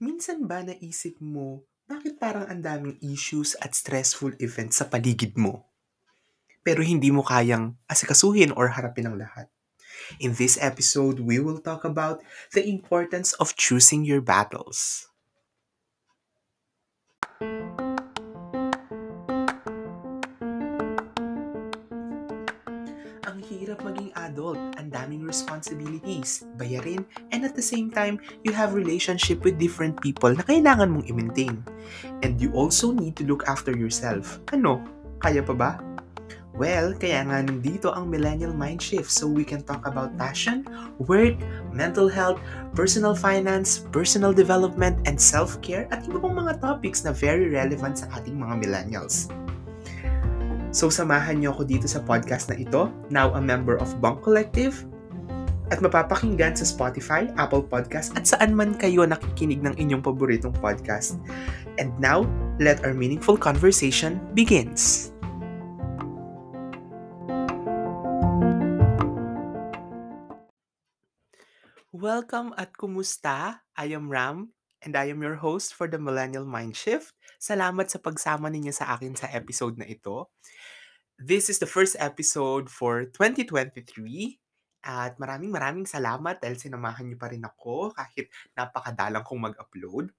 Minsan ba naisip mo, bakit parang ang daming issues at stressful events sa paligid mo? Pero hindi mo kayang asikasuhin or harapin ang lahat. In this episode, we will talk about the importance of choosing your battles. Adult, ang daming responsibilities, bayarin, and at the same time, you have relationship with different people na kailangan mong i-maintain. And you also need to look after yourself. Ano? Kaya pa ba? Well, kaya nga nandito ang Millennial Mind Shift so we can talk about passion, work, mental health, personal finance, personal development, and self-care at iba pang mga topics na very relevant sa ating mga millennials. So samahan niyo ako dito sa podcast na ito, now a member of Bunk Collective, at mapapakinggan sa Spotify, Apple Podcast, at saan man kayo nakikinig ng inyong paboritong podcast. And now, let our meaningful conversation begins. Welcome at kumusta? I am Ram and I am your host for the Millennial Mind Shift. Salamat sa pagsama ninyo sa akin sa episode na ito. This is the first episode for 2023 at maraming maraming salamat dahil sinamahan niyo pa rin ako kahit napakadalang kong mag-upload.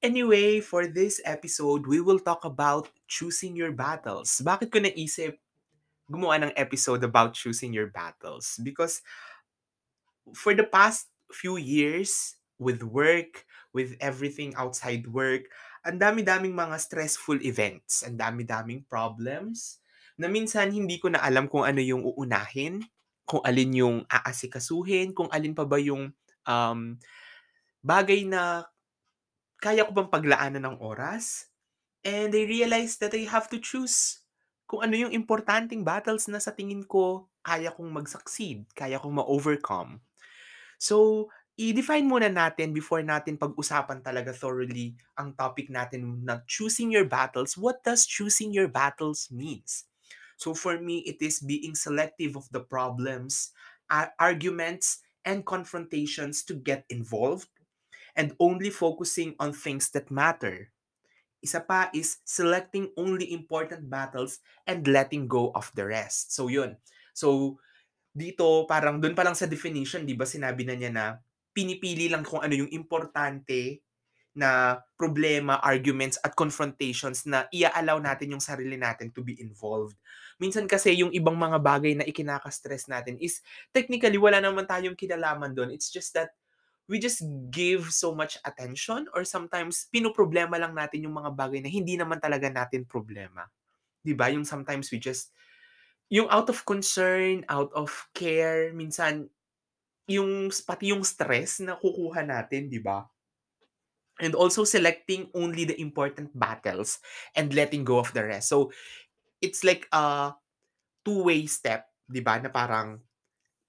Anyway, for this episode, we will talk about choosing your battles. Bakit ko naisip gumawa ng episode about choosing your battles? Because for the past few years with work, with everything outside work, ang dami-daming mga stressful events, ang dami-daming problems na minsan hindi ko na alam kung ano yung uunahin, kung alin yung aasikasuhin, kung alin pa ba yung um, bagay na kaya ko bang paglaanan ng oras. And I realized that I have to choose kung ano yung importanteng battles na sa tingin ko kaya kong mag-succeed, kaya kong ma-overcome. So, i-define muna natin before natin pag-usapan talaga thoroughly ang topic natin na choosing your battles. What does choosing your battles means? So for me, it is being selective of the problems, arguments, and confrontations to get involved and only focusing on things that matter. Isa pa is selecting only important battles and letting go of the rest. So yun. So dito parang doon pa lang sa definition, 'di ba, sinabi na niya na pinipili lang kung ano yung importante na problema, arguments at confrontations na ia-allow natin yung sarili natin to be involved. Minsan kasi yung ibang mga bagay na ikinaka-stress natin is technically wala naman tayong kinalaman doon. It's just that we just give so much attention or sometimes pinoproblema lang natin yung mga bagay na hindi naman talaga natin problema. 'Di ba? Yung sometimes we just yung out of concern, out of care, minsan yung pati yung stress na kukuha natin, 'di ba? And also selecting only the important battles and letting go of the rest. So it's like a two-way step, 'di ba? Na parang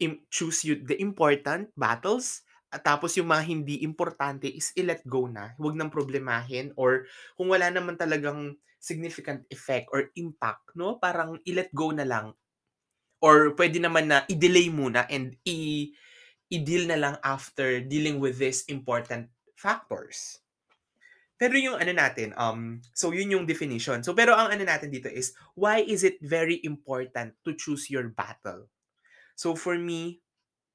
im- choose you the important battles at tapos yung mga hindi importante is i-let go na. Huwag nang problemahin or kung wala naman talagang significant effect or impact, no? Parang i-let go na lang. Or pwede naman na i-delay muna and i- i-deal na lang after dealing with these important factors. Pero yung ano natin, um, so yun yung definition. So pero ang ano natin dito is, why is it very important to choose your battle? So for me,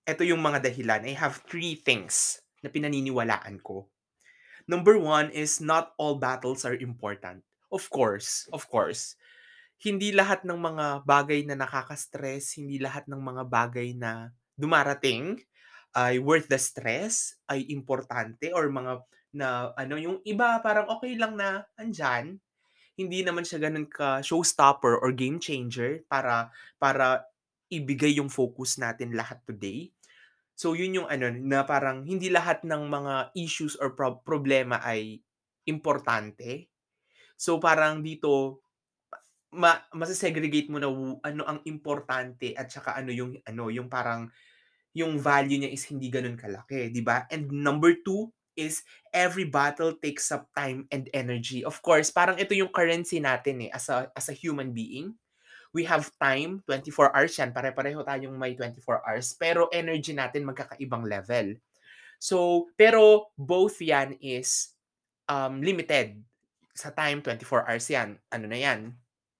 ito yung mga dahilan. I have three things na pinaniniwalaan ko. Number one is not all battles are important. Of course, of course. Hindi lahat ng mga bagay na nakaka-stress, hindi lahat ng mga bagay na dumarating ay worth the stress, ay importante or mga na ano yung iba parang okay lang na andyan. Hindi naman siya ganun ka showstopper or game changer para para ibigay yung focus natin lahat today. So yun yung ano na parang hindi lahat ng mga issues or prob- problema ay importante. So parang dito ma masa-segregate mo na ano ang importante at saka ano yung ano yung parang yung value niya is hindi ganun kalaki, 'di ba? And number two is every battle takes up time and energy. Of course, parang ito yung currency natin eh as a as a human being. We have time, 24 hours yan. Pare-pareho tayong may 24 hours. Pero energy natin magkakaibang level. So, pero both yan is, um, limited. Sa time, 24 hours yan. Ano na yan,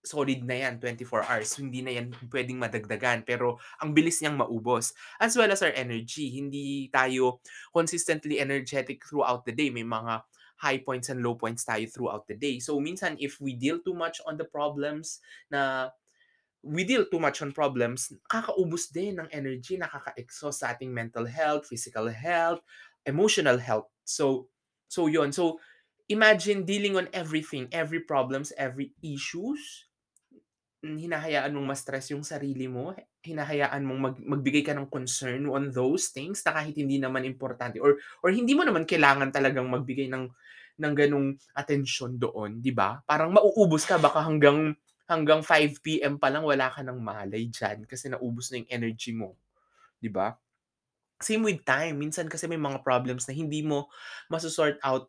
solid na yan, 24 hours. Hindi na yan puwedeng madagdagan, pero ang bilis niyang maubos. As well as our energy, hindi tayo consistently energetic throughout the day. May mga high points and low points tayo throughout the day. So, minsan if we deal too much on the problems na we deal too much on problems, nakakaubos din ng energy, nakaka-exhaust sa ating mental health, physical health, emotional health. So, so yun. So, imagine dealing on everything, every problems, every issues, hinahayaan mong ma-stress yung sarili mo, hinahayaan mong mag magbigay ka ng concern on those things na kahit hindi naman importante or or hindi mo naman kailangan talagang magbigay ng ng gano'ng atensyon doon, 'di ba? Parang mauubos ka baka hanggang hanggang 5 PM pa lang wala ka ng malay diyan kasi naubos na yung energy mo, 'di ba? Same with time, minsan kasi may mga problems na hindi mo maso-sort out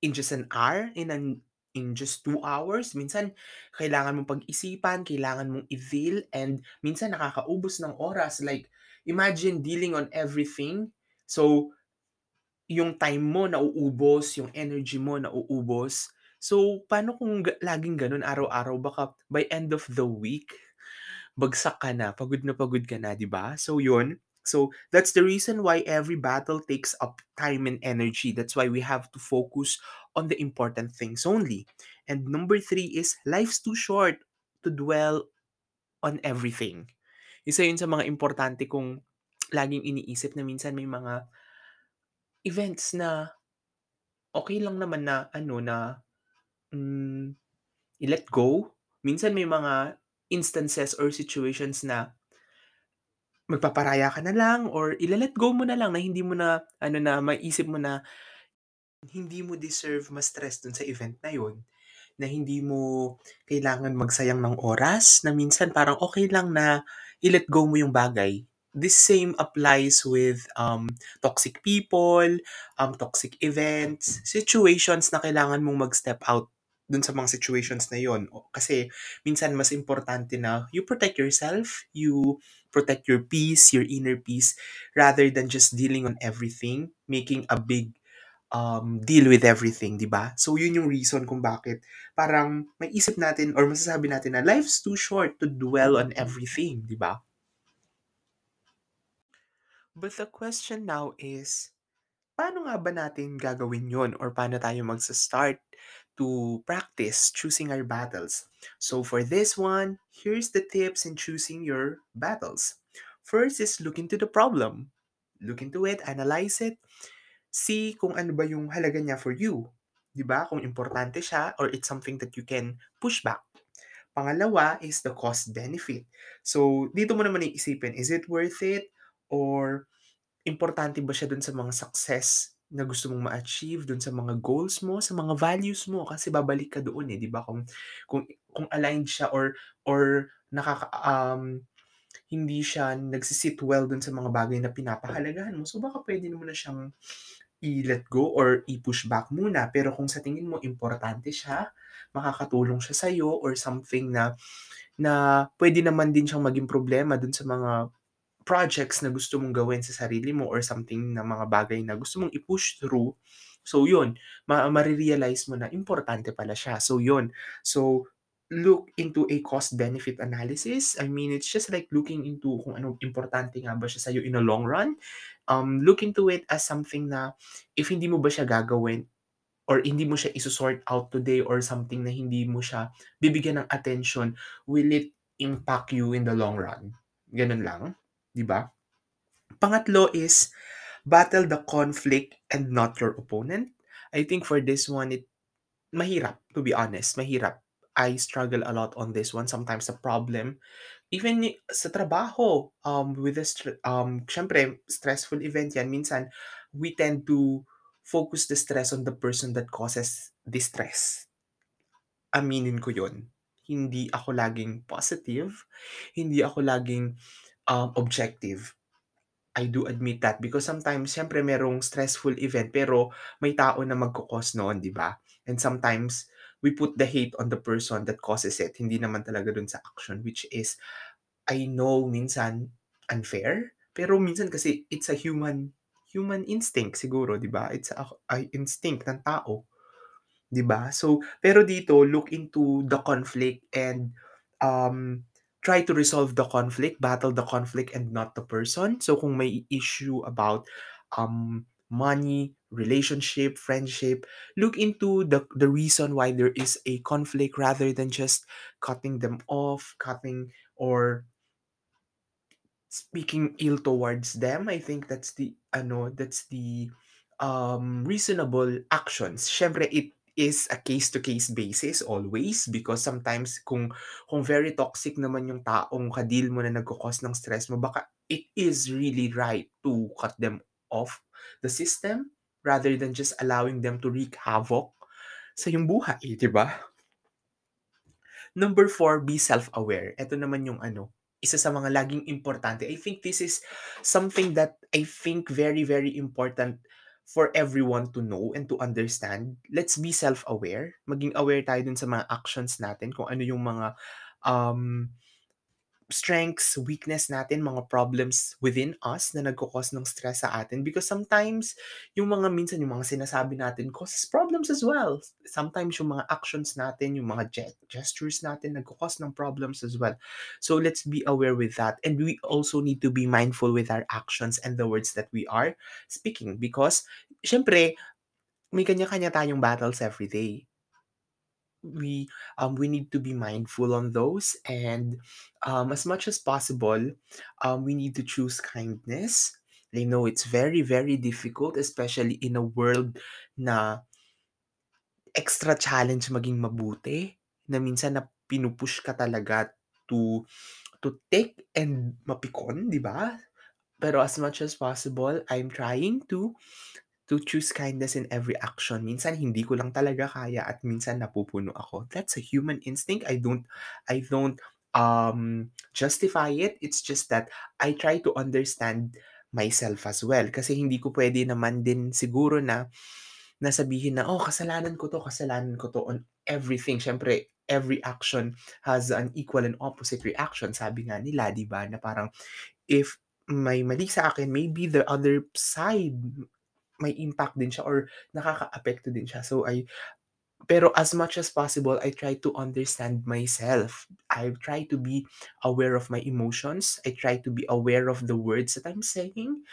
in just an hour, in an in just 2 hours. Minsan kailangan mong pag-isipan, kailangan mong i-deal, and minsan nakakaubos ng oras. Like, imagine dealing on everything. So, yung time mo nauubos, yung energy mo nauubos. So, paano kung ga laging gano'n araw-araw? Baka by end of the week, bagsak ka na, pagod na pagod ka na, 'di ba? So, yun. So, that's the reason why every battle takes up time and energy. That's why we have to focus on the important things only. And number three is life's too short to dwell on everything. Isa yun sa mga importante kong laging iniisip na minsan may mga events na okay lang naman na ano na, hmm, i-let go. Minsan may mga instances or situations na magpaparaya ka na lang or ile-let go mo na lang na hindi mo na ano na maiisip mo na hindi mo deserve ma-stress dun sa event na yun. Na hindi mo kailangan magsayang ng oras, na minsan parang okay lang na i-let go mo yung bagay. This same applies with um, toxic people, um, toxic events, situations na kailangan mong mag-step out dun sa mga situations na yon. Kasi minsan mas importante na you protect yourself, you protect your peace, your inner peace, rather than just dealing on everything, making a big um, deal with everything, di ba? So, yun yung reason kung bakit parang may isip natin or masasabi natin na life's too short to dwell on everything, di ba? But the question now is, paano nga ba natin gagawin yon or paano tayo magsa-start to practice choosing our battles? So for this one, here's the tips in choosing your battles. First is look into the problem. Look into it, analyze it, see kung ano ba yung halaga niya for you. 'Di ba? Kung importante siya or it's something that you can push back. Pangalawa is the cost benefit. So, dito mo naman iisipin, is it worth it or importante ba siya dun sa mga success na gusto mong ma-achieve, dun sa mga goals mo, sa mga values mo kasi babalik ka doon, eh, 'di ba? Kung kung kung aligned siya or or nakaka um, hindi siya nagsi-sit well dun sa mga bagay na pinapahalagahan mo, so baka puwede mo na siyang i-let go or i-push back muna. Pero kung sa tingin mo importante siya, makakatulong siya sa'yo or something na na puwede naman din siyang maging problema dun sa mga projects na gusto mong gawin sa sarili mo or something na mga bagay na gusto mong i-push through. So yun, ma mare-realize mo na importante pala siya. So yun. So look into a cost benefit analysis. I mean, it's just like looking into kung ano importante nga ba siya sa'yo in a long run. Um, look into it as something na if hindi mo ba siya gagawin or hindi mo siya iso-sort out today or something na hindi mo siya bibigyan ng attention, will it impact you in the long run? Ganun lang, 'di ba? Pangatlo is battle the conflict and not your opponent. I think for this one it mahirap to be honest, mahirap. I struggle a lot on this one. Sometimes the problem even sa trabaho um with the um syempre stressful event yan minsan we tend to focus the stress on the person that causes the stress. Aminin ko yun. Hindi ako laging positive, hindi ako laging um, objective. I do admit that because sometimes siyempre merong stressful event pero may tao na magko-cause noon, 'di ba? And sometimes we put the hate on the person that causes it, hindi naman talaga dun sa action which is I know minsan unfair, pero minsan kasi it's a human human instinct siguro 'di ba? It's a ay instinct ng tao, 'di ba? So, pero dito look into the conflict and, um, try to resolve the conflict, battle the conflict and not the person. So, kung may issue about, um, money, relationship, friendship, look into the the reason why there is a conflict rather than just cutting them off, cutting or speaking ill towards them. I think that's the ano, that's the, um, reasonable actions. Siyempre it is a case to case basis always because sometimes kung kung very toxic naman yung taong ka-deal mo na nagko-cause ng stress mo, baka it is really right to cut them off the system rather than just allowing them to wreak havoc sa iyong buhay, 'di ba? Number four, be self-aware. Eto naman yung ano, isa sa mga laging importante. I think this is something that I think very, very important for everyone to know and to understand. Let's be self-aware. Maging aware tayo dun sa mga actions natin, kung ano yung mga, um, strengths, weakness natin, mga problems within us na nagko-cause ng stress sa atin. Because sometimes, yung mga minsan yung mga sinasabi natin causes problems as well. Sometimes yung mga actions natin, yung mga ge gestures natin nagko-cause ng problems as well. So, let's be aware with that. And we also need to be mindful with our actions and the words that we are speaking because siyempre may kanya-kanya tayong battles every day. We, um, we need to be mindful on those and, um, as much as possible, um, we need to choose kindness. I know it's very, very difficult especially in a world na extra challenge maging mabuti, na minsan na pinu-push ka talaga to to take and mapikon, 'di ba? Pero as much as possible, I'm trying to to choose kindness in every action. Minsan hindi ko lang talaga kaya at minsan napupuno ako. That's a human instinct. I don't I don't um justify it. It's just that I try to understand myself as well kasi hindi ko pwede naman din siguro na na sabihin na, "Oh, kasalanan ko 'to, kasalanan ko 'to on everything." Siyempre, every action has an equal and opposite reaction. Sabi nga nila, 'di ba, na parang if may mali sa akin, maybe the other side may impact din siya or nakakaapekto din siya. So I pero as much as possible, I try to understand myself. I try to be aware of my emotions. I try to be aware of the words that I'm saying.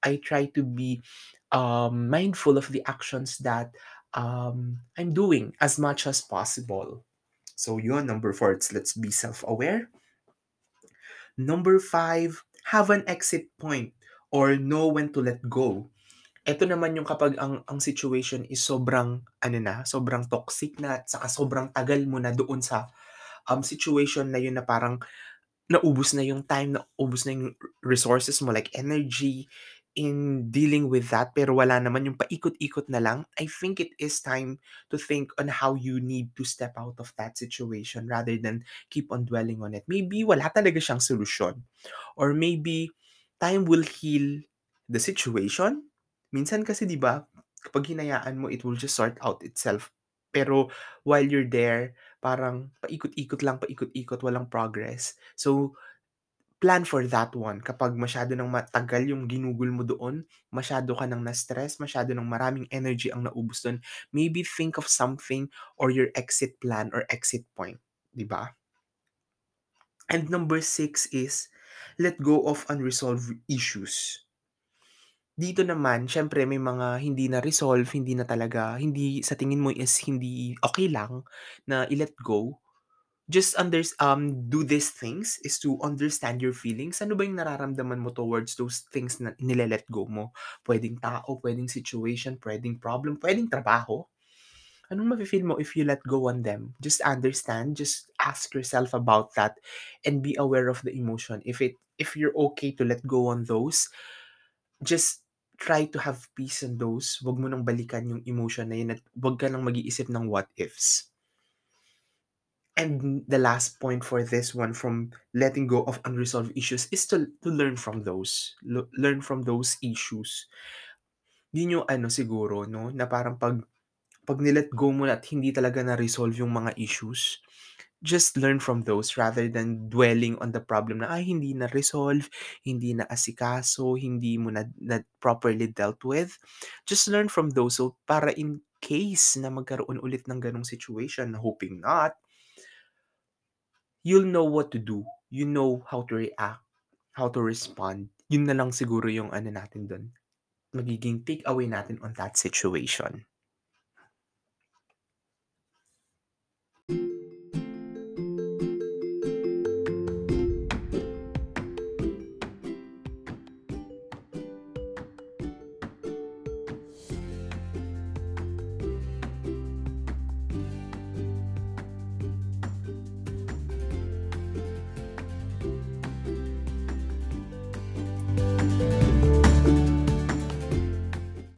I try to be um, mindful of the actions that um, I'm doing as much as possible. So yun, number four, it's let's be self-aware. Number five, have an exit point or know when to let go. Eto naman yung kapag ang ang situation is sobrang ano na, sobrang toxic na at saka sobrang tagal mo na doon sa, um, situation na yun na parang naubos na yung time, naubos na yung resources mo like energy in dealing with that pero wala naman yung paikot-ikot na lang. I think it is time to think on how you need to step out of that situation rather than keep on dwelling on it. Maybe wala talaga siyang solusyon or maybe time will heal the situation. Minsan kasi 'di ba, kapag hinayaan mo it will just sort out itself. Pero while you're there, parang paikot-ikot lang, paikot-ikot, walang progress. So, plan for that one. Kapag masyado ng matagal yung ginugol mo doon, masyado ka ng na-stress, masyado ng maraming energy ang naubos dun, maybe think of something or your exit plan or exit point, 'di ba? And number six is, let go of unresolved issues. Dito naman siyempre may mga hindi na-resolve, hindi na talaga hindi sa tingin mo is hindi okey lang na i-let go. Just unders um, do these things is to understand your feelings. Ano ba yung nararamdaman mo towards those things na nile-let go mo? Puwedeng tao, puwedeng situation, puwedeng problem, puwedeng trabaho. Anong mafe-feel mo if you let go on them? Just understand, just ask yourself about that and be aware of the emotion. If it if you're okay to let go on those, just try to have peace on those. Wag mo nang balikan yung emotion na yun at wag ka ng mag-iisip ng what ifs. And the last point for this one from letting go of unresolved issues is to to learn from those. Lu learn from those issues. Yun yung ano siguro 'no, na parang 'pag 'pag ni-let go mo na at hindi talaga na-resolve yung mga issues, just learn from those rather than dwelling on the problem na, "Ay hindi na-resolve, hindi naasikaso, hindi mo na na properly dealt with." Just learn from those so para in case na magkaroon ulit ng gano'ng situation, hoping not you'll know what to do. You know how to react, how to respond. Yun na lang siguro yung ano natin dun, magiging take away natin on that situation.